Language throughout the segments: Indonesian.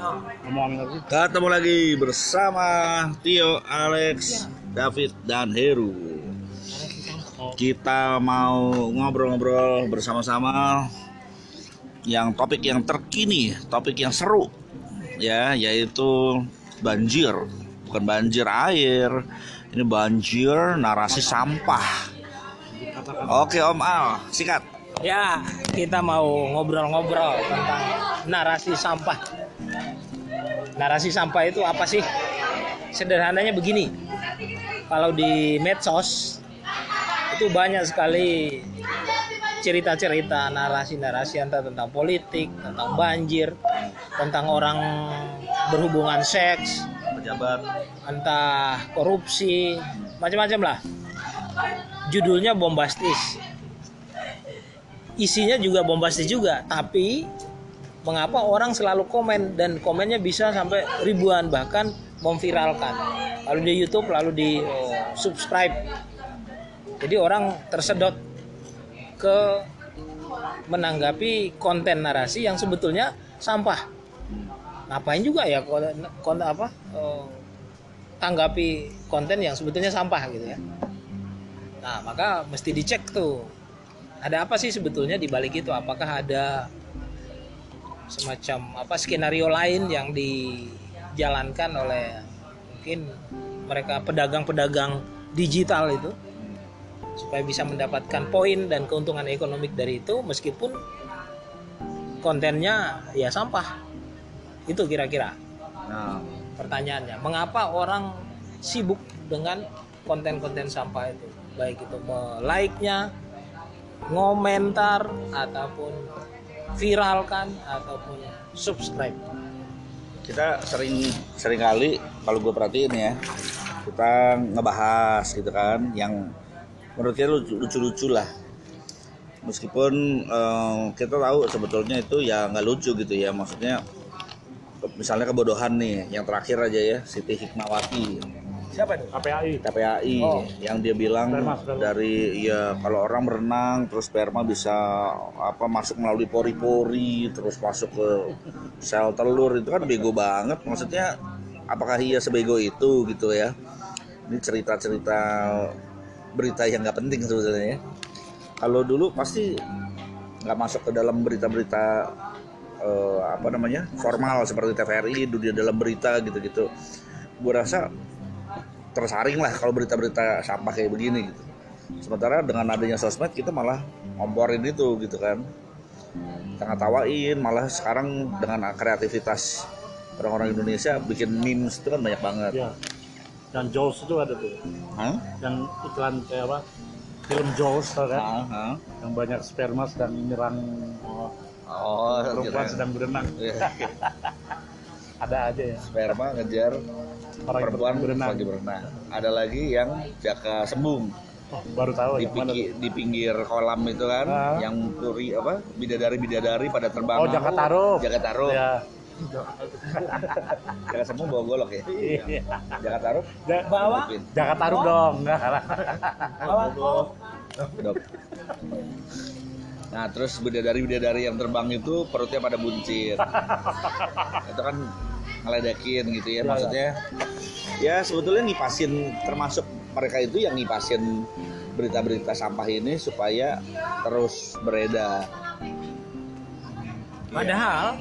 Ngomong lagi. Ketemu lagi bersama Tio, Alex, David, dan Heru. Kita mau ngobrol-ngobrol bersama-sama yang topik yang terkini, topik yang seru, ya, yaitu banjir. Bukan banjir air, ini banjir narasi sampah. Oke Om Al, sikat. Ya, kita mau ngobrol-ngobrol tentang narasi sampah. Narasi sampah itu apa sih? Sederhananya begini. Kalau di medsos itu banyak sekali cerita-cerita narasi-narasi entah tentang politik, tentang banjir, tentang orang berhubungan seks, Pejabat. entah korupsi, macam-macam lah. Judulnya bombastis. Isinya juga bombastis juga, tapi mengapa orang selalu komen dan komennya bisa sampai ribuan bahkan memviralkan. Lalu di YouTube, lalu di oh, subscribe. Jadi orang tersedot ke menanggapi konten narasi yang sebetulnya sampah. Ngapain juga ya konten, konten apa? eh, tanggapi konten yang sebetulnya sampah gitu ya. Nah, maka mesti dicek tuh. Ada apa sih sebetulnya di balik itu? Apakah ada semacam apa skenario lain yang dijalankan oleh mungkin mereka pedagang-pedagang digital itu supaya bisa mendapatkan poin dan keuntungan ekonomik dari itu meskipun kontennya ya sampah. Itu kira-kira Nah, pertanyaannya. Mengapa orang sibuk dengan konten-konten sampah itu? Baik itu like-nya ngomentar ataupun viralkan ataupun subscribe? Kita sering sering kali kalau gue perhatiin ya kita ngebahas gitu kan yang menurut kita lucu- lucu-lucu lah. Meskipun eh, kita tahu sebetulnya itu ya nggak lucu gitu ya maksudnya misalnya kebodohan nih yang terakhir aja ya Siti Hikmawati siapa itu KPAI. KPAI Oh. yang dia bilang Sperma, sperma. dari ya kalau orang berenang terus sperma bisa apa masuk melalui pori-pori terus masuk ke sel telur itu kan bego banget maksudnya apakah iya sebego itu gitu ya ini cerita-cerita berita yang nggak penting sebetulnya ya kalau dulu pasti nggak masuk ke dalam berita-berita eh, apa namanya formal seperti TVRI dunia dalam berita gitu-gitu gue rasa tersaring lah kalau berita-berita sampah kayak begini gitu. Sementara dengan adanya sosmed kita malah ngomporin itu gitu kan. Tengah tawain malah sekarang dengan kreativitas orang-orang Indonesia bikin memes itu kan banyak banget. Ya. Dan Jaws itu ada tuh. Hah? Yang iklan kayak apa? Film Jaws kan? Hah? Hah? Yang banyak sperma sedang menyerang oh, perempuan sedang berenang. Iya. Ada aja ya. sperma ngejar Orang perempuan berenang. lagi berenang. Ada lagi yang jaka sembung Oh, baru tahu di, yang mana. pinggir, di pinggir kolam itu kan, Ah. yang puri apa bidadari-bidadari pada terbang. Oh, jaka taruh. Jaka taruh. Ya. Jaka sembung bawa golok ya. Iya. Jaka taruh. Ja- Bawa. Jangan taruh dong. Enggak. Bawa kok. Dok. Nah terus bidadari-bidadari yang terbang itu perutnya pada buncit Itu kan ngeledekin gitu ya Iya, Maksudnya ya sebetulnya ngipasin termasuk mereka itu yang ngipasin berita-berita sampah ini supaya terus beredar. Padahal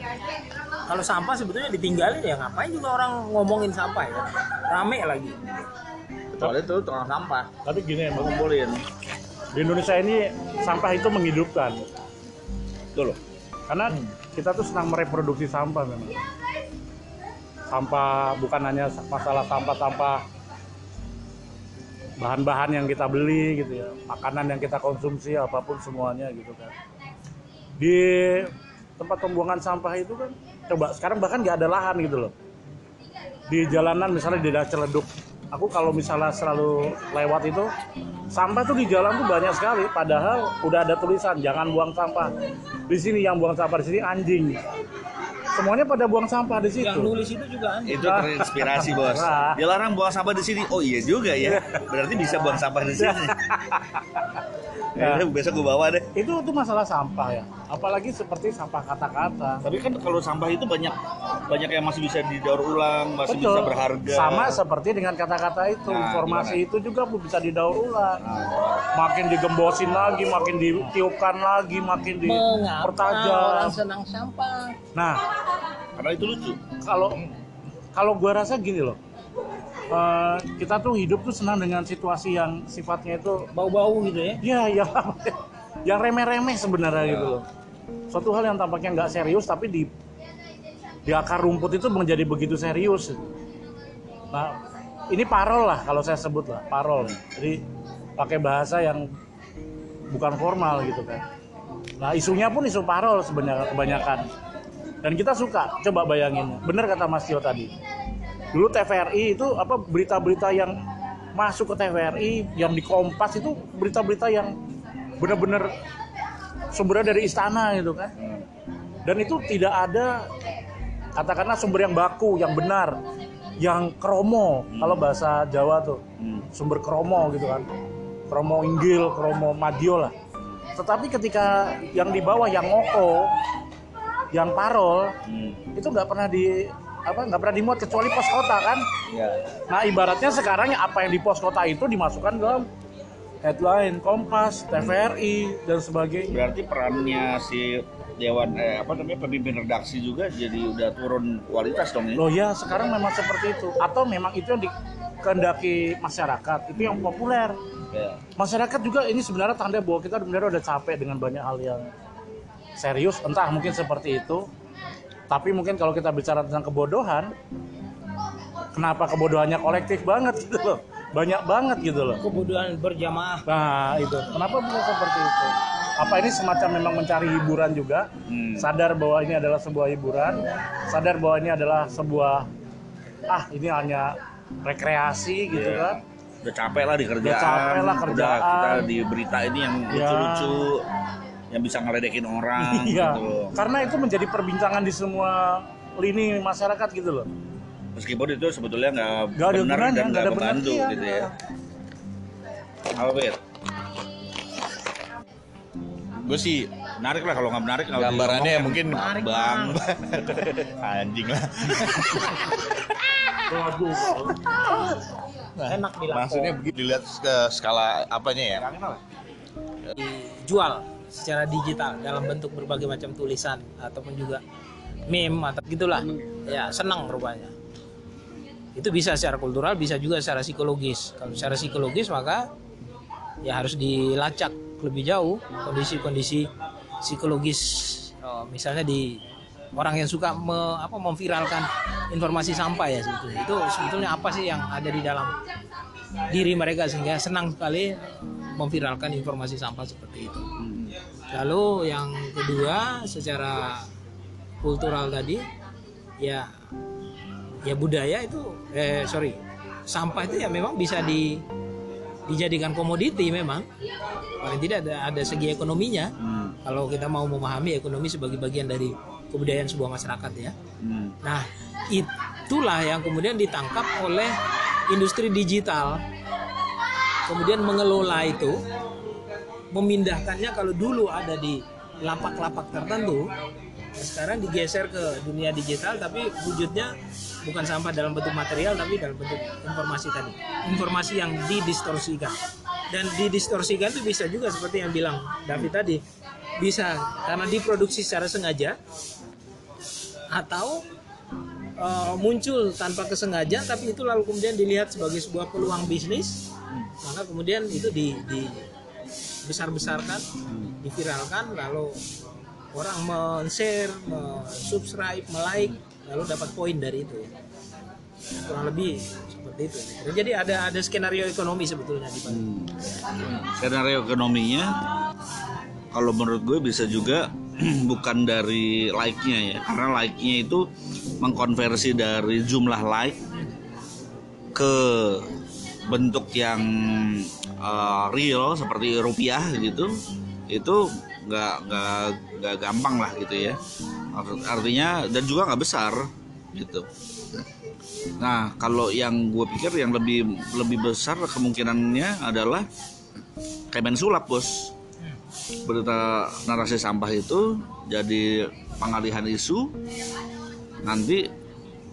kalau sampah sebetulnya ditinggalin ya ngapain juga orang ngomongin sampah ya? Rame lagi. Kecuali itu tukang sampah. Tapi gini emang ngumpulin. Di Indonesia ini sampah itu menghidupkan. Itu loh. Karena kita tuh senang mereproduksi sampah memang. Sampah bukan hanya masalah sampah-sampah bahan-bahan yang kita beli gitu ya, makanan yang kita konsumsi apa pun semuanya gitu kan. Di tempat pembuangan sampah itu kan coba sekarang bahkan nggak ada lahan gitu loh. Di jalanan misalnya di daerah Celeduk, aku kalau misalnya selalu lewat itu sampah tuh di jalan tuh banyak sekali padahal udah ada tulisan jangan buang sampah di sini yang buang sampah di sini anjing semuanya pada buang sampah di situ. Yang nulis itu juga anjing Itu terinspirasi bos. Dilarang buang sampah di sini. Oh iya juga ya. Berarti bisa buang sampah di sini. Ya. Ya, besok gue bawa deh. Itu tuh masalah sampah ya apalagi seperti sampah kata-kata Tapi kan kalau sampah itu banyak banyak yang masih bisa didaur ulang, masih Betul. bisa berharga. sama seperti dengan kata-kata itu Nah, informasi itu juga bisa didaur ulang makin digembosin lagi makin ditiupkan lagi makin dipertajam orang senang sampah? nah Karena itu lucu. kalau kalau gua rasa gini loh eh, kita tuh hidup tuh senang dengan situasi yang sifatnya itu Bau-bau gitu ya. ya yang yang remeh-remeh sebenarnya gitu loh suatu hal yang tampaknya nggak serius tapi di di akar rumput itu menjadi begitu serius. Nah ini parol lah kalau saya sebut lah parol. Jadi pakai bahasa yang bukan formal gitu kan. Nah isunya pun isu parol sebenarnya kebanyakan. Dan kita suka coba bayangin. Bener kata Mas Tio tadi. Dulu TVRI itu apa berita-berita yang masuk ke TVRI yang di Kompas itu berita-berita yang benar-benar sumbernya dari istana gitu kan dan itu tidak ada katakanlah sumber yang baku yang benar yang kromo kalau bahasa Jawa tuh Hmm. sumber kromo gitu kan kromo inggil kromo madio lah tetapi ketika yang di bawah yang ngoko yang parol Hmm. itu nggak pernah di apa nggak pernah dimuat kecuali pos kota kan Ya. nah ibaratnya sekarang apa yang di pos kota itu dimasukkan dalam headline Kompas TVRI dan sebagainya. Berarti perannya si dewan eh, apa namanya pemimpin redaksi juga jadi udah turun kualitas dong ya. loh ya sekarang memang seperti itu. Atau memang itu yang dikehendaki masyarakat itu yang populer. Ya. masyarakat juga ini sebenarnya tanda bahwa kita sebenarnya udah capek dengan banyak hal yang serius. Entah mungkin seperti itu. Tapi mungkin kalau kita bicara tentang kebodohan kenapa kebodohannya kolektif banget gitu loh banyak banget gitu loh Kebodohan berjamaah. nah itu kenapa bisa seperti itu apa ini semacam memang mencari hiburan juga Hmm. sadar bahwa ini adalah sebuah hiburan sadar bahwa ini adalah sebuah ah ini hanya rekreasi gitu Iya. kan Udah capek lah di kerjaan. Udah capek lah Udah kerjaan. kita di berita ini yang Ya. lucu-lucu yang bisa ngeledekin orang Iya, gitu loh. karena itu menjadi perbincangan di semua lini masyarakat gitu loh. Meskipun itu sebetulnya nggak benar dan nggak membantu iya. gitu ya. Apa Bet? gue sih Menarik lah kalau nggak menarik gambarannya diomongin. mungkin Menarik, bang anjing lah Enak di maksudnya begitu dilihat ke skala apanya ya dijual secara digital dalam bentuk berbagai macam tulisan ataupun juga meme atau gitulah ya senang rupanya itu bisa secara kultural bisa juga secara psikologis. Kalau secara psikologis maka ya harus dilacak lebih jauh kondisi-kondisi psikologis. Oh, misalnya di orang yang suka me- apa memviralkan informasi sampah ya sebetulnya. Itu sebetulnya apa sih yang ada di dalam diri mereka sehingga senang sekali memviralkan informasi sampah seperti itu. Lalu yang kedua secara kultural tadi ya ya budaya itu eh sorry sampah itu ya memang bisa di dijadikan komoditi memang paling tidak ada ada segi ekonominya Hmm. kalau kita mau memahami ekonomi sebagai bagian dari kebudayaan sebuah masyarakat ya. Hmm. Nah, itulah yang kemudian ditangkap oleh industri digital. Kemudian mengelola itu, memindahkannya kalau dulu ada di lapak-lapak tertentu, sekarang digeser ke dunia digital tapi wujudnya bukan sampah dalam bentuk material tapi dalam bentuk informasi tadi. Informasi yang didistorsikan. Dan didistorsikan itu bisa juga seperti yang bilang David tadi, bisa karena diproduksi secara sengaja atau uh, muncul tanpa kesengajaan tapi itu lalu kemudian dilihat sebagai sebuah peluang bisnis maka kemudian itu di, di besar-besarkan diviralkan lalu orang men-share, subscribe, like lalu dapat poin dari itu ya. kurang lebih seperti itu jadi ada ada skenario ekonomi sebetulnya di balik. Skenario ekonominya kalau menurut gue bisa juga bukan dari like-nya ya karena like-nya itu mengkonversi dari jumlah like ke bentuk yang uh, real seperti rupiah gitu itu nggak nggak nggak gampang lah gitu ya artinya dan juga nggak besar gitu. Nah kalau yang gue pikir yang lebih lebih besar kemungkinannya adalah Kemen sulap bos. Berita narasi sampah itu jadi pengalihan isu. Nanti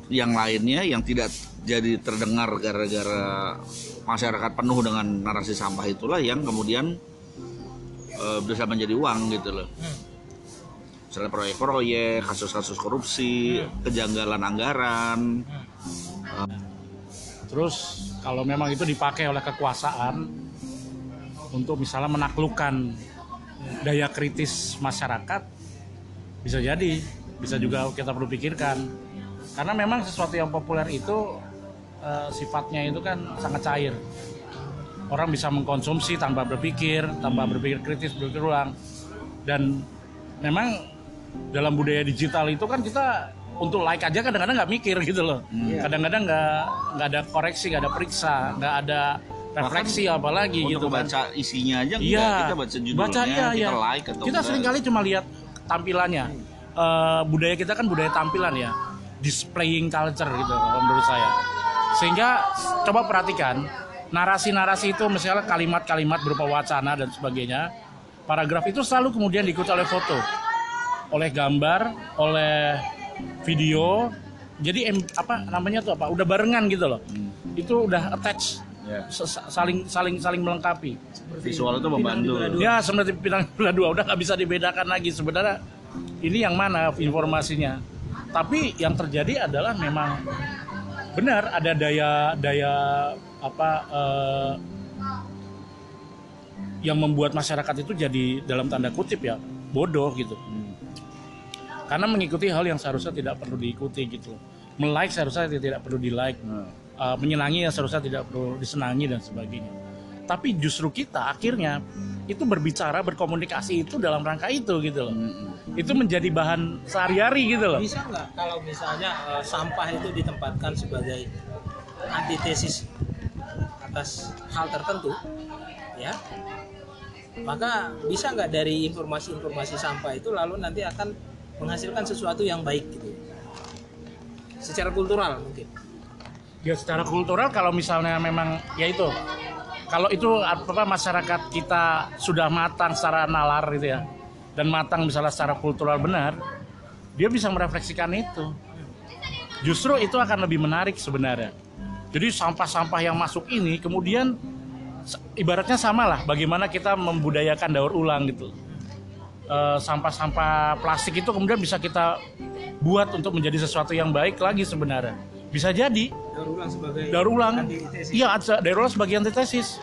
yang lainnya yang tidak jadi terdengar gara-gara masyarakat penuh dengan narasi sampah itulah yang kemudian eh, bisa menjadi uang gitu loh misalnya proyek-proyek kasus-kasus korupsi kejanggalan anggaran Terus kalau memang itu dipakai oleh kekuasaan untuk misalnya menaklukkan daya kritis masyarakat, bisa jadi, bisa juga kita perlu pikirkan. Karena memang sesuatu yang populer itu eh, sifatnya itu kan sangat cair. Orang bisa mengkonsumsi tanpa berpikir, tanpa berpikir kritis, berpikir ulang. Dan memang dalam budaya digital itu kan kita untuk like aja kadang-kadang nggak mikir gitu loh. Kadang-kadang nggak nggak ada koreksi, nggak ada periksa, nggak ada refleksi apalagi untuk gitu kan. baca isinya aja Iya. kita baca judulnya Baca, iya, kita iya. like atau Kita enggak. sering kali cuma lihat tampilannya. Eh, budaya kita kan budaya tampilan ya, displaying culture gitu kalau menurut saya. Sehingga coba perhatikan narasi-narasi itu misalnya kalimat-kalimat berupa wacana dan sebagainya, paragraf itu selalu kemudian diikuti oleh foto, oleh gambar, oleh video. Jadi em- apa namanya tuh apa? Udah barengan gitu loh. Itu udah attach, Ya. s- saling saling saling melengkapi. visual itu membantu Ya seperti pinang bola dua udah nggak bisa dibedakan lagi sebenarnya ini yang mana informasinya. Tapi yang terjadi adalah memang benar ada daya daya apa eh, yang membuat masyarakat itu jadi dalam tanda kutip ya bodoh gitu. Karena mengikuti hal yang seharusnya tidak perlu diikuti gitu. Melike seharusnya tidak perlu di like. Uh, menyenangi yang seharusnya tidak perlu disenangi dan sebagainya. Tapi justru kita akhirnya itu berbicara berkomunikasi itu dalam rangka itu gitu loh. Itu menjadi bahan sehari-hari gitu loh. Bisa nggak kalau misalnya eh, sampah itu ditempatkan sebagai antitesis atas hal tertentu, ya? Maka bisa nggak dari informasi-informasi sampah itu lalu nanti akan menghasilkan sesuatu yang baik gitu? Secara kultural mungkin. Ya secara kultural kalau misalnya memang ya itu kalau itu apa masyarakat kita sudah matang secara nalar gitu ya dan matang misalnya secara kultural benar dia bisa merefleksikan itu justru itu akan lebih menarik sebenarnya jadi sampah-sampah yang masuk ini kemudian ibaratnya sama lah bagaimana kita membudayakan daur ulang gitu sampah-sampah plastik itu kemudian bisa kita buat untuk menjadi sesuatu yang baik lagi sebenarnya bisa jadi Daur ulang sebagai daur ulang antitesis. iya ada daur ulang sebagai antitesis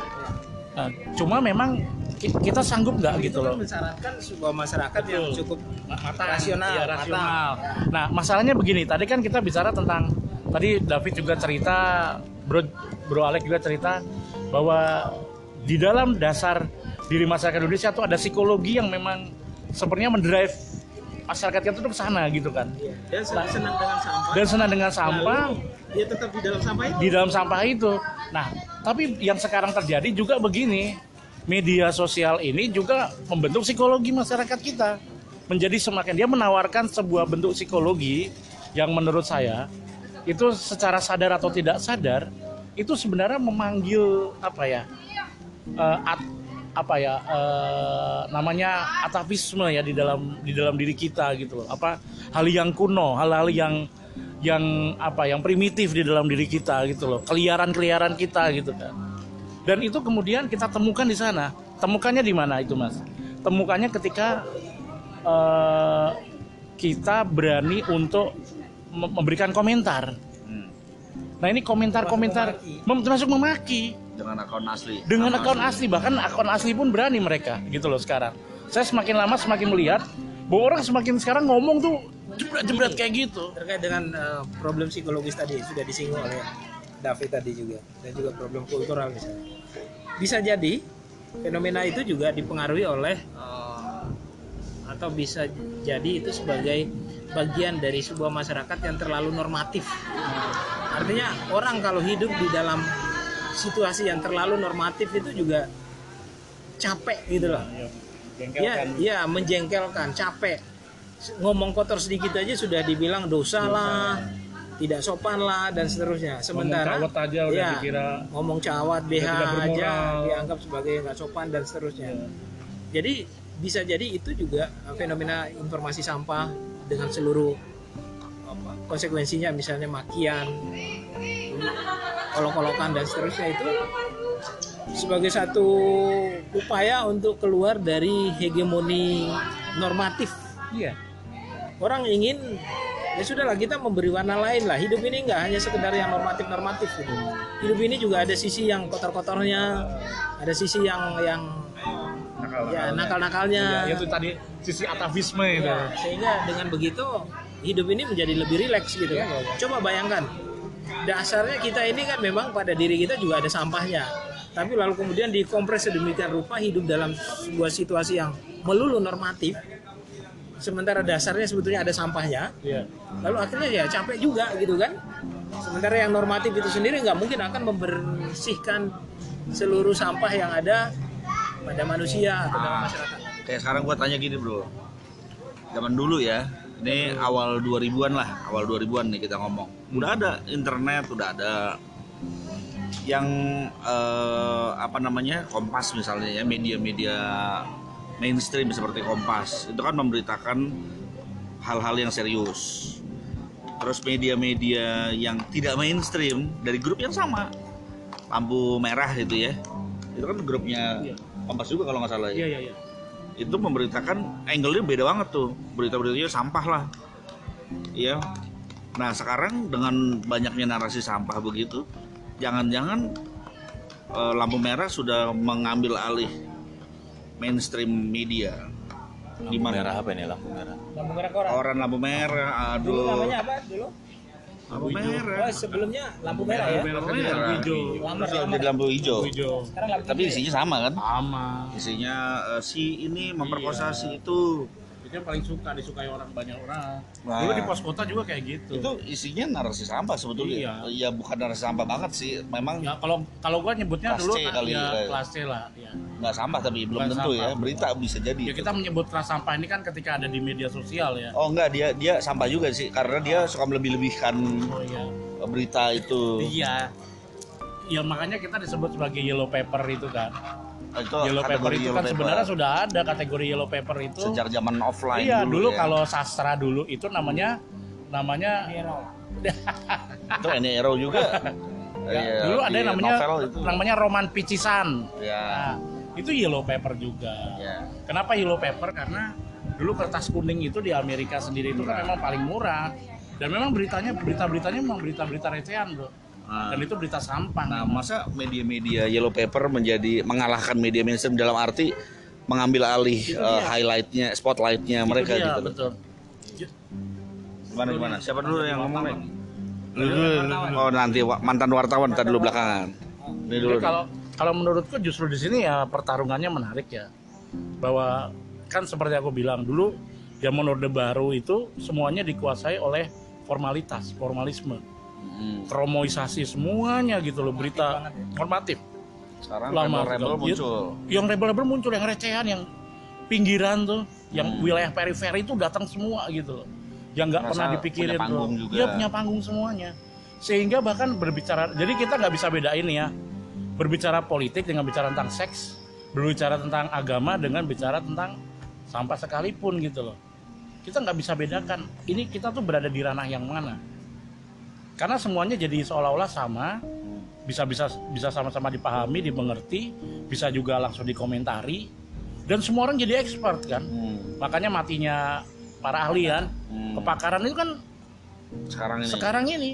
Nah, cuma memang ki- kita sanggup nggak Itu gitu kan loh mensyaratkan sebuah masyarakat yang Betul. cukup matang, rasional, iya, matang. rasional. Nah, masalahnya begini, tadi kan kita bicara tentang tadi David juga cerita, Bro Bro Alex juga cerita bahwa di dalam dasar diri masyarakat Indonesia tuh ada psikologi yang memang sepertinya mendrive masyarakat kita tuh ke sana gitu kan. Iya. Dan senang senang dengan sampah. Dan senang dengan sampah, Lalu dia tetap di dalam sampah itu. di dalam sampah itu. Nah, tapi yang sekarang terjadi juga begini, media sosial ini juga membentuk psikologi masyarakat kita. Menjadi semakin dia menawarkan sebuah bentuk psikologi yang menurut saya itu secara sadar atau tidak sadar itu sebenarnya memanggil apa ya? eh, at- apa ya eh, namanya atavisme ya di dalam di dalam diri kita gitu loh. Apa hal yang kuno hal-hal yang yang apa yang primitif di dalam diri kita gitu loh. Keliaran-keliaran kita gitu kan. Dan itu kemudian kita temukan di sana. Temukannya di mana itu mas? Temukannya ketika eh, kita berani untuk mem- memberikan komentar. Hmm. nah ini komentar-komentar termasuk memaki dengan akun asli. Dengan Nama akun asli bahkan akun asli pun berani mereka gitu loh sekarang. Saya semakin lama semakin melihat bahwa orang semakin sekarang ngomong tuh jebret-jebret kayak gitu. Terkait dengan eh, problem psikologis tadi sudah disinggung oleh David tadi juga dan juga problem kultural misalnya bisa jadi fenomena itu juga dipengaruhi oleh eh, atau bisa jadi itu sebagai bagian dari sebuah masyarakat yang terlalu normatif. Artinya orang kalau hidup di dalam situasi yang terlalu normatif itu juga capek gitu loh. Ya ya menjengkelkan capek. Ngomong kotor sedikit aja sudah dibilang dosa lah tidak sopan lah dan seterusnya. Sementara cawat aja udah ya, dikira ngomong cawat BH aja dianggap sebagai nggak sopan dan seterusnya. Jadi bisa jadi itu juga uh, fenomena informasi sampah dengan seluruh apa, konsekuensinya misalnya makian, olok-olokan dan seterusnya itu sebagai satu upaya untuk keluar dari hegemoni normatif. Iya. Orang ingin ya sudahlah kita memberi warna lain lah. Hidup ini nggak hanya sekedar yang normatif-normatif gitu. Hidup ini juga ada sisi yang kotor-kotornya, ada sisi yang yang ya nakal-nakalnya. Ya, itu tadi sisi atavisme itu. Ya, sehingga dengan begitu hidup ini menjadi lebih rileks gitu. Coba bayangkan, dasarnya kita ini kan memang pada diri kita juga ada sampahnya. Tapi lalu kemudian dikompres sedemikian rupa hidup dalam sebuah situasi yang melulu normatif. Sementara dasarnya sebetulnya ada sampahnya. Iya. Lalu akhirnya ya capek juga gitu kan. Sementara yang normatif itu sendiri nggak mungkin akan membersihkan seluruh sampah yang ada pada manusia atau dalam Ah, masyarakat. kayak sekarang gua tanya gini bro zaman dulu ya ini awal 2000-an lah awal 2000-an nih kita ngomong udah ada internet udah ada yang eh, apa namanya Kompas misalnya ya media-media mainstream seperti Kompas. Itu kan memberitakan hal-hal yang serius. Terus media-media yang tidak mainstream dari grup yang sama. Lampu merah gitu ya. Itu kan grupnya Iya. Kompas juga kalau nggak salah ya. Iya, iya, iya. itu memberitakan angle-nya beda banget tuh. Berita-beritanya sampah lah. Iya nah sekarang dengan banyaknya narasi sampah begitu jangan-jangan eh, lampu merah sudah mengambil alih mainstream media Lampu merah apa ini lampu merah? Lampu merah koran. orang lampu merah Dulu aduh namanya apa dulu? lampu merah Oh, sebelumnya lampu merah ya. Merah lampu jadi merah lampu hijau. Lamar, Terus lamar. jadi lampu hijau Hijau. Sekarang lampu tapi hijau ya? isinya sama kan Sama. isinya eh, si ini memperkosa Iya. si itu Yang paling suka disukai orang banyak orang. Nah. Dulu di pos kota juga kayak gitu. itu isinya narasi sampah sebetulnya Iya. ya bukan narasi sampah banget sih memang Ya kalau kalau gua nyebutnya Kelas dulu C kan kali ya ya. kelas C lah. Ya. nggak sampah tapi belum Bukan tentu ya sampah. berita bisa jadi ya kita menyebut kelas sampah ini kan ketika ada di media sosial ya. oh enggak dia dia sampah juga sih karena dia suka melebih-lebihkan Oh iya. berita itu Iya. Ya makanya kita disebut sebagai yellow paper itu kan. Itu yellow paper kategori itu yellow kan paper. sebenarnya sudah ada kategori yellow paper itu. sejak zaman offline Iya, dulu ya. kalau sastra dulu itu namanya namanya itu NRO juga ya, Iya, dulu ada yang namanya itu namanya roman picisan. ya Nah, itu yellow paper juga. ya Kenapa yellow paper? Karena dulu kertas kuning itu di Amerika sendiri itu kan memang paling murah. Dan memang beritanya berita-beritanya memang berita-berita recehan, Bro. Nah, Dan itu berita sampah. nah masa media-media yellow paper menjadi mengalahkan media mainstream dalam arti mengambil alih Itu dia. highlightnya spotlightnya Itu mereka dia, gitu betul. gimana gimana siapa dulu yang ngomong nih Lu dulu, lu dulu. oh nanti mantan wartawan tadi dulu belakangan ini dulu kalau kalau menurutku justru di sini ya pertarungannya menarik ya. Bahwa kan seperti aku bilang dulu zaman Orde Baru itu semuanya dikuasai oleh formalitas, formalisme, Hmm, kromoisasi semuanya gitu loh berita normatif. sekarang Lama rebel juga. muncul Yang rebel-rebel muncul yang recehan, yang pinggiran tuh, yang Hmm. wilayah periferi itu datang semua gitu loh. Yang nggak pernah dipikirin punya panggung tuh. juga. Dia punya panggung semuanya. Sehingga bahkan berbicara, jadi kita nggak bisa bedain ya. Berbicara politik dengan bicara tentang seks, berbicara tentang agama dengan bicara tentang sampah sekalipun gitu loh. Kita nggak bisa bedakan. Ini kita tuh berada di ranah yang mana. Karena semuanya jadi seolah-olah sama, bisa bisa bisa sama-sama dipahami, dimengerti, bisa juga langsung dikomentari, dan semua orang jadi expert kan. Hmm, Makanya matinya para ahli kan, hmm. kepakaran itu kan sekarang ini sekarang ini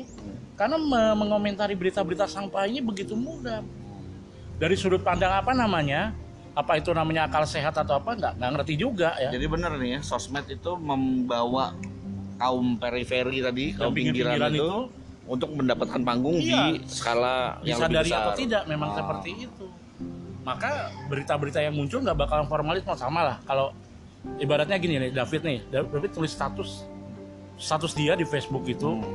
karena me- mengomentari berita-berita sampah ini begitu mudah. Dari sudut pandang apa namanya? Apa itu namanya akal sehat atau apa? Nggak nggak ngerti juga ya. Jadi benar nih ya, sosmed itu membawa kaum periferi tadi, kaum pinggiran, pinggir-pinggiran itu, itu untuk mendapatkan panggung Iya. di skala yang lebih disadari besar. atau tidak memang Ah. seperti itu maka berita-berita yang muncul nggak bakalan formalisme sama lah kalau ibaratnya gini nih David nih David tulis status status dia di Facebook itu Hmm.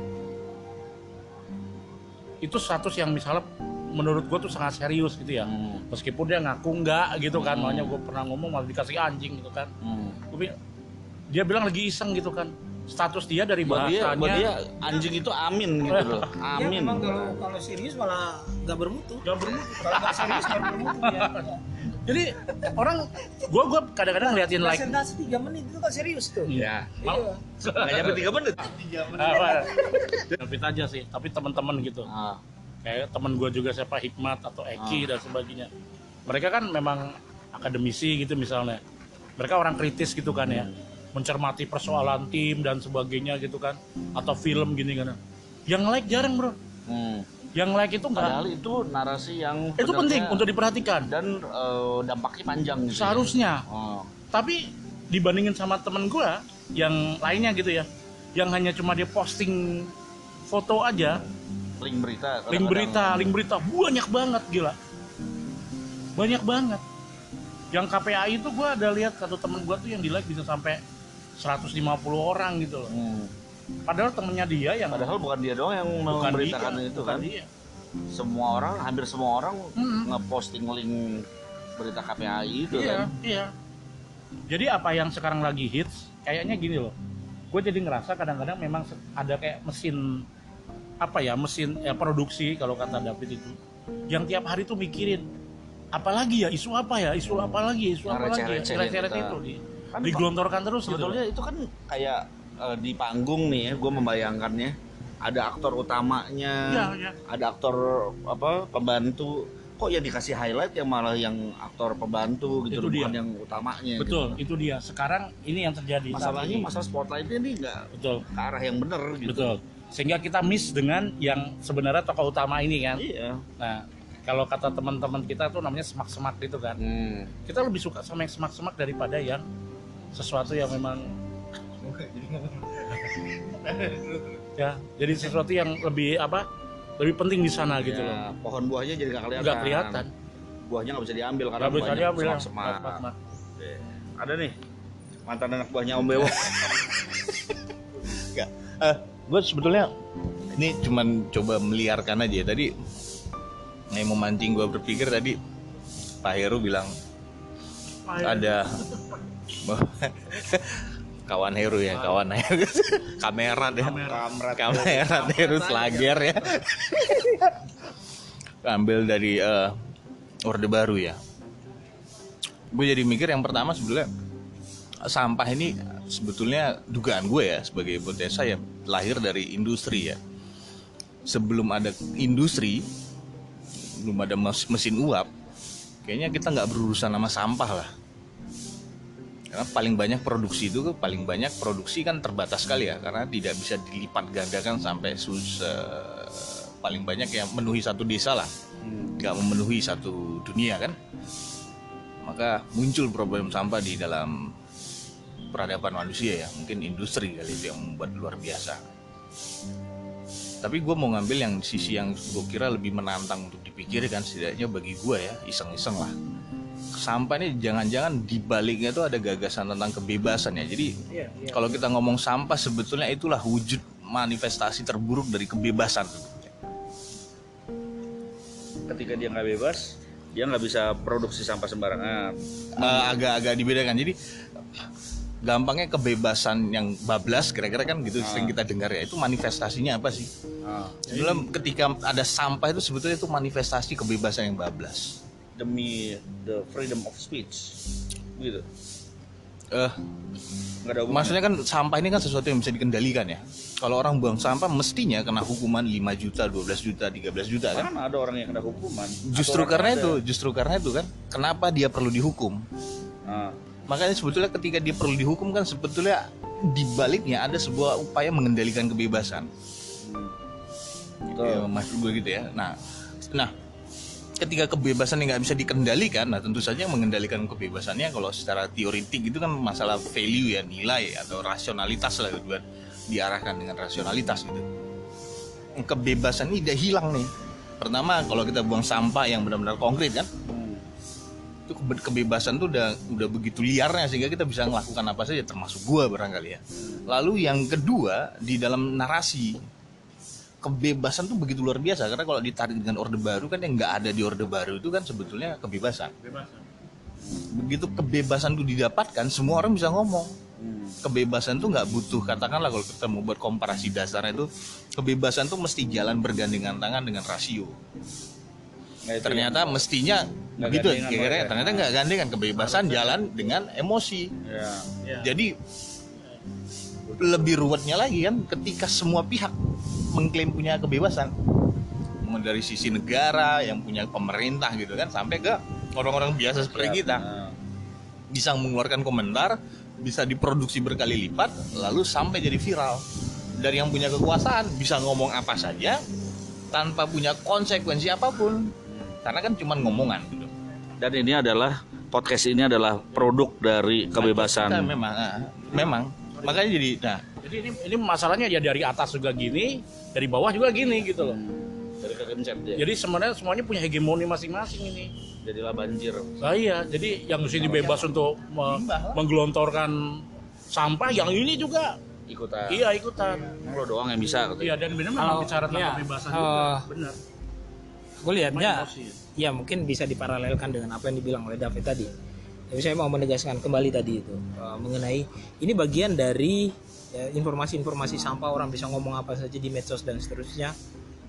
itu status yang misalnya menurut gue tuh sangat serius gitu ya Hmm. meskipun dia ngaku enggak gitu kan Hmm. makanya gue pernah ngomong malah dikasih anjing gitu kan Hmm. Bilang- dia bilang lagi iseng gitu kan status dia dari Buat dia, bahasanya buat dia anjing itu amin gitu loh. Ya, Amin. memang kalau kalau serius malah nggak bermutu. nggak bermutu Kalau nggak serius nggak bermutu ya. jadi orang gua gua kadang-kadang ngeliatin like presentasi tiga menit itu kan serius tuh Iya. Iya. nggak nyampe tiga menit Apa? Tapi aja sih, tapi teman-teman gitu. ah. Kayak teman gua juga siapa Hikmat atau Eki dan sebagainya. Mereka kan memang akademisi gitu misalnya. Mereka orang kritis gitu kan ya. Mencermati persoalan tim dan sebagainya gitu kan. Atau film gini kan. Yang like jarang, Bro. Hmm. Yang like itu enggak padahal itu narasi yang itu penting untuk diperhatikan. dan eh, dampaknya panjang gitu ya. Seharusnya. oh. Tapi dibandingin sama temen gua yang lainnya gitu ya, yang hanya cuma dia posting foto aja, link berita link berita, link berita banyak banget gila. Banyak banget. Yang KPAI itu gua ada lihat satu temen gua tuh yang di like bisa sampai 150 orang gitu loh. Hmm. Padahal temennya dia yang padahal bukan dia doang yang bukan memberitakan dia, itu bukan kan dia. semua orang hampir semua orang Mm-mm. ngeposting link berita KPAI itu Iya, kan iya. Jadi apa yang sekarang lagi hits, kayaknya gini loh. Gue jadi ngerasa kadang-kadang memang ada kayak mesin apa ya, mesin ya, produksi kalau kata David itu, yang tiap hari tuh mikirin apalagi ya isu apa ya, isu apa lagi, isu apa lagi, ya, receh-receh kita. itu Kan digelontorkan terus gitu. sebetulnya itu kan kayak eh, di panggung nih ya gue membayangkannya ada aktor utamanya Iya, iya. ada aktor apa pembantu kok yang dikasih highlight yang malah yang aktor pembantu gitu Itu loh, dia. bukan yang utamanya Betul, gitu. itu dia. Sekarang ini yang terjadi. masalahnya masalah spotlightnya ini nggak betul, ke arah yang bener gitu betul. Sehingga kita miss dengan yang sebenarnya tokoh utama ini kan. iya Nah, kalau kata teman-teman kita tuh namanya semak-semak gitu kan. hmm. kita lebih suka sama yang semak-semak daripada yang sesuatu yang memang ya jadi sesuatu yang lebih apa lebih penting di sana gitu loh Ya, pohon buahnya jadi nggak kelihatan nggak kelihatan buahnya nggak bisa diambil karena nggak bisa diambil ya. semak-semak. Semak-semak. Oke. ada nih mantan anak buahnya Om Bewok gue sebetulnya ini cuman coba meliarkan aja tadi yang memancing gue berpikir tadi Pak Heru bilang ada kawan Heru ya kawan Heru. Kamera deh. Kamrat. kamera Heru Slager ya. Ambil dari eh, Orde Baru ya. Gue jadi mikir yang pertama sebetulnya sampah ini sebetulnya dugaan gue ya sebagai hipotesa ya lahir dari industri ya. Sebelum ada industri belum ada mes- mesin uap kayaknya kita nggak berurusan sama sampah lah karena paling banyak produksi itu paling banyak produksi kan terbatas sekali ya karena tidak bisa dilipat gandakan sampai sus eh, paling banyak yang memenuhi satu desa lah. Nggak memenuhi satu dunia kan? Maka muncul problem sampah di dalam peradaban manusia ya mungkin industri kali itu yang membuat luar biasa. Tapi gue mau ngambil yang sisi yang gue kira lebih menantang untuk dipikirkan setidaknya bagi gue ya iseng-iseng lah sampah ini jangan-jangan di baliknya itu ada gagasan tentang kebebasan ya. Jadi Iya, iya. kalau kita ngomong sampah sebetulnya itulah wujud manifestasi terburuk dari kebebasan. Ketika dia nggak bebas dia nggak bisa produksi sampah sembarangan. Eh, agak-agak dibedakan. Jadi gampangnya kebebasan yang bablas kira-kira kan gitu sering kita dengar ya itu manifestasinya apa sih? Nah, Sebelum ketika ada sampah itu sebetulnya itu manifestasi kebebasan yang bablas demi the freedom of speech. Gitu eh nggak ada maksudnya kan sampah ini kan sesuatu yang bisa dikendalikan ya. Kalau orang buang sampah mestinya kena hukuman 5 juta 12 juta 13 juta kan? Kan ada orang yang kena hukuman. Justru karena ada. itu justru karena itu kan kenapa dia perlu dihukum? Nah, makanya sebetulnya ketika dia perlu dihukum kan sebetulnya di baliknya ada sebuah upaya mengendalikan kebebasan. Betul. ya, maksud gue gitu ya. Nah nah ketika kebebasan yang nggak bisa dikendalikan nah tentu saja mengendalikan kebebasannya kalau secara teoritik itu kan masalah value ya nilai atau rasionalitas lah gitu kan diarahkan dengan rasionalitas gitu kebebasan ini tidak hilang nih pertama kalau kita buang sampah yang benar-benar konkret kan itu kebe- kebebasan tuh udah udah begitu liarnya sehingga kita bisa melakukan apa saja termasuk gua barangkali ya. Lalu yang kedua di dalam narasi kebebasan tuh begitu luar biasa karena kalau ditarik dengan orde baru kan yang nggak ada di orde baru itu kan sebetulnya kebebasan. Kebebasan. Begitu kebebasan itu didapatkan semua orang bisa ngomong. Hmm. Kebebasan tuh nggak butuh katakanlah kalau kita mau buat komparasi dasarnya itu kebebasan tuh mesti jalan bergandengan tangan dengan rasio. Nah, ternyata mestinya Nggak begitu kira-kira mereka. ternyata nggak gandengan kebebasan jalan dengan emosi Ya. Ya. jadi lebih ruwetnya lagi kan ketika semua pihak mengklaim punya kebebasan. Mau dari sisi negara yang punya pemerintah gitu kan sampai ke orang-orang biasa seperti kita. Nah, bisa mengeluarkan komentar bisa diproduksi berkali lipat lalu sampai jadi viral. Dari yang punya kekuasaan bisa ngomong apa saja tanpa punya konsekuensi apa pun. Karena kan cuma ngomongan gitu. Dan ini adalah podcast ini adalah produk dari Kita kebebasan. memang ah, memang makanya jadi nah Jadi ini ini masalahnya ya dari atas juga gini, dari bawah juga gini gitu loh. Dari konsep dia. Jadi sebenarnya semuanya punya hegemoni masing-masing ini. Jadilah banjir. Nah, iya, jadi yang di sini bebas untuk me- menggelontorkan sampah, yang ini juga Ikutan. iya ikutan. Emang Lo doang yang bisa. katanya. Iya dan benar memang Kalau- bicara tentang iya, kebebasan eh, juga, benar. gue lihatnya ya mungkin bisa diparalelkan dengan apa yang dibilang oleh David tadi tapi saya mau menegaskan kembali tadi itu eh, mengenai ini bagian dari ya, informasi-informasi sampah orang bisa ngomong apa saja di medsos dan seterusnya.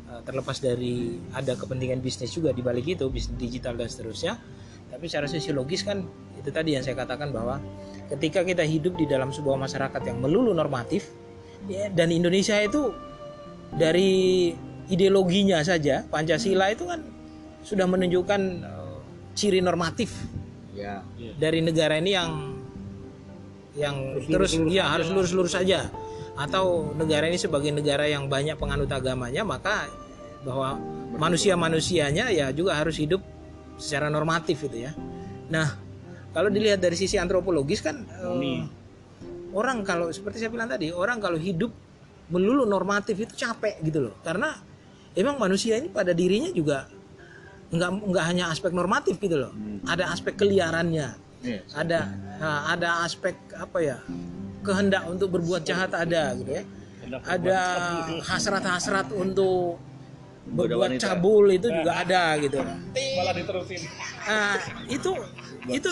Eh, terlepas dari ada kepentingan bisnis juga di balik itu bisnis digital dan seterusnya. Tapi secara sosiologis kan itu tadi yang saya katakan bahwa ketika kita hidup di dalam sebuah masyarakat yang melulu normatif ya, dan Indonesia itu dari ideologinya saja Pancasila itu kan sudah menunjukkan eh, ciri normatif Ya. dari negara ini yang yang terus ya harus lurus-lurus saja atau negara ini sebagai negara yang banyak penganut agamanya maka bahwa manusia-manusianya ya juga harus hidup secara normatif itu ya. Nah, kalau dilihat dari sisi antropologis kan eh, orang kalau seperti saya bilang tadi, orang kalau hidup melulu normatif itu capek gitu loh. Karena emang manusia ini pada dirinya juga nggak nggak hanya aspek normatif gitu loh. Ada aspek keliarannya. Ada nah, ada aspek apa ya? kehendak untuk berbuat jahat ada gitu ya. Ada hasrat-hasrat untuk berbuat cabul itu juga ada gitu. Malah diterusin. Nah, itu itu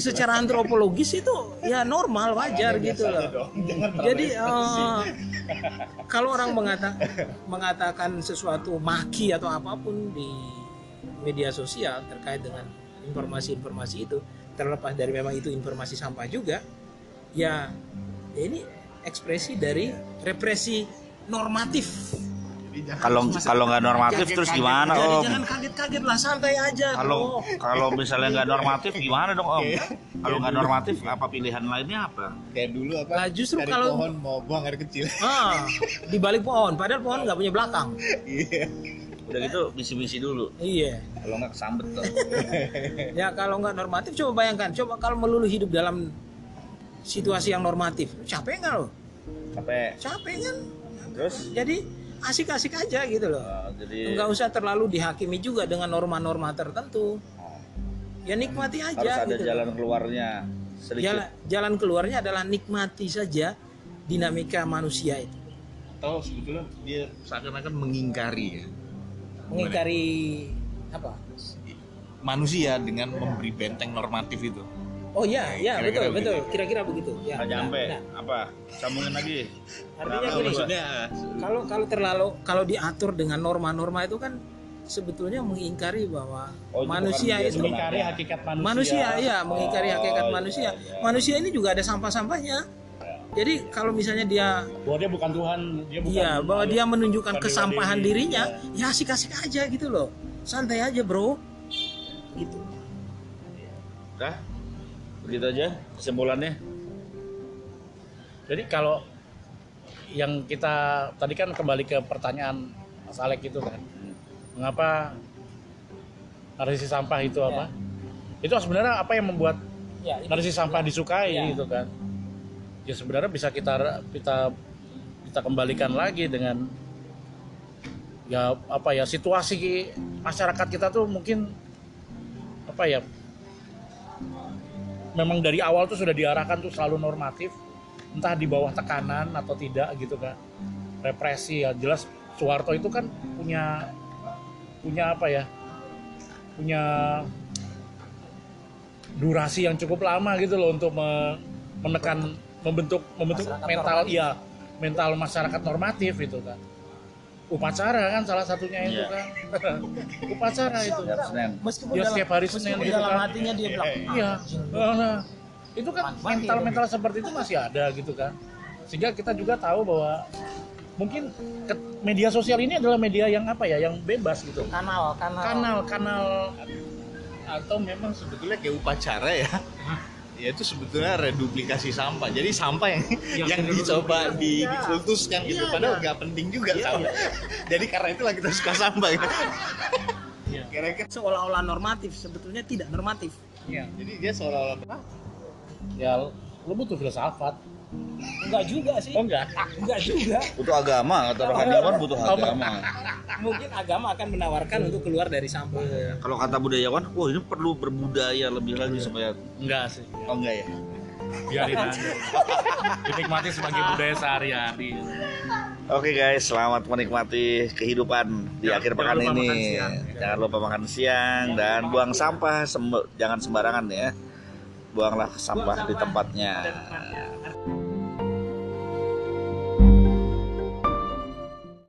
secara antropologis itu ya normal wajar gitu loh. Jadi eh, kalau orang mengatakan mengatakan sesuatu maki atau apa pun di media sosial terkait dengan informasi-informasi itu terlepas dari memang itu informasi sampah juga ya ya ini ekspresi dari represi normatif Kalau kalau nggak normatif terus gimana Jadi om? jangan kaget-kaget lah santai aja Kalau kalau misalnya nggak normatif gimana dong om? Kalau nggak normatif apa pilihan lainnya apa? kayak dulu apa Lah, justru dari kalau- pohon mau buang air kecil Ah, di balik pohon, padahal pohon nggak punya belakang. iya Udah gitu misi-misi dulu. Iya. Kalau nggak kesambet tuh. Ya kalau nggak normatif, coba bayangkan, coba kalau melulu hidup dalam situasi yang normatif, capek nggak lo? Capek. Capek kan? Terus? Jadi asik-asik aja gitu loh. eh, jadi Nggak usah terlalu dihakimi juga dengan norma-norma tertentu. Ya nikmati aja. harus ada gitu. jalan keluarnya sedikit. Jalan, jalan keluarnya adalah nikmati saja dinamika manusia itu. atau sebetulnya dia seakan-akan mengingkari ya Mengingkari apa? manusia dengan memberi benteng normatif itu Oh iya, ya Kira-kira betul, betul. Kira-kira begitu. Ya, Nggak nyampe. nah, Apa? Sambungin lagi. artinya gini, maksudnya kalau kalau terlalu kalau diatur dengan norma-norma itu kan sebetulnya mengingkari bahwa Oh, itu manusia itu Mengingkari hakikat manusia. manusia ya mengingkari hakikat iya, manusia manusia ini juga ada sampah-sampahnya jadi kalau misalnya dia Bahwa dia bukan Tuhan, dia bukan iya bahwa dia menunjukkan bukan kesampahan dewa-dewi. dirinya ya asik-asik aja gitu loh santai aja bro gitu Dah? Begitu aja kesimpulannya. Jadi kalau yang kita tadi kan kembali ke pertanyaan Mas Alek itu kan, mengapa narasi sampah itu apa? Itu sebenarnya apa yang membuat ya narasi sampah disukai Ya. gitu kan? Ya sebenarnya bisa kita kita kita kembalikan lagi dengan ya apa ya situasi masyarakat kita tuh mungkin apa ya memang dari awal tuh sudah diarahkan tuh selalu normatif entah di bawah tekanan atau tidak gitu kan represi ya jelas Soeharto itu kan punya punya apa ya punya durasi yang cukup lama gitu loh untuk me- menekan membentuk membentuk Masyarakat mental normatif. iya mental masyarakat normatif itu kan. Upacara kan salah satunya itu Iya. kan. Upacara itu. Meskipun Ya, dalam, setiap hari Senin meskipun gitu dalam kan. hatinya dia bilang iya. Nah, itu kan Mati, mental mental seperti itu masih ada gitu kan. Sehingga kita juga tahu bahwa mungkin ke- media sosial ini adalah media yang apa ya yang bebas gitu. Kanal kanal. Kanal kanal atau memang sebetulnya kayak upacara ya ya itu sebetulnya reduplikasi sampah. Jadi sampah yang yang dicoba di, dikultuskan gitu. Padahal nggak penting juga sampah. jadi karena itulah kita suka sampah gitu. kira-kira. Seolah-olah normatif sebetulnya tidak normatif. Iya. jadi dia seolah-olah ya lu butuh filsafat enggak juga sih. Oh enggak? Enggak juga. Butuh agama, kata rohaniawan butuh agama. mungkin agama akan menawarkan untuk keluar dari sampah. Kalau kata budayawan, wah ini perlu berbudaya lebih lagi supaya enggak sih. Oh enggak ya. biarin aja. Dinikmati sebagai budaya sehari-hari. Oke guys, selamat menikmati kehidupan di Jangan- akhir pekan ini. Jangan lupa makan siang dan buang sampah, semb- jangan sembarangan ya. Buanglah sampah di tempatnya.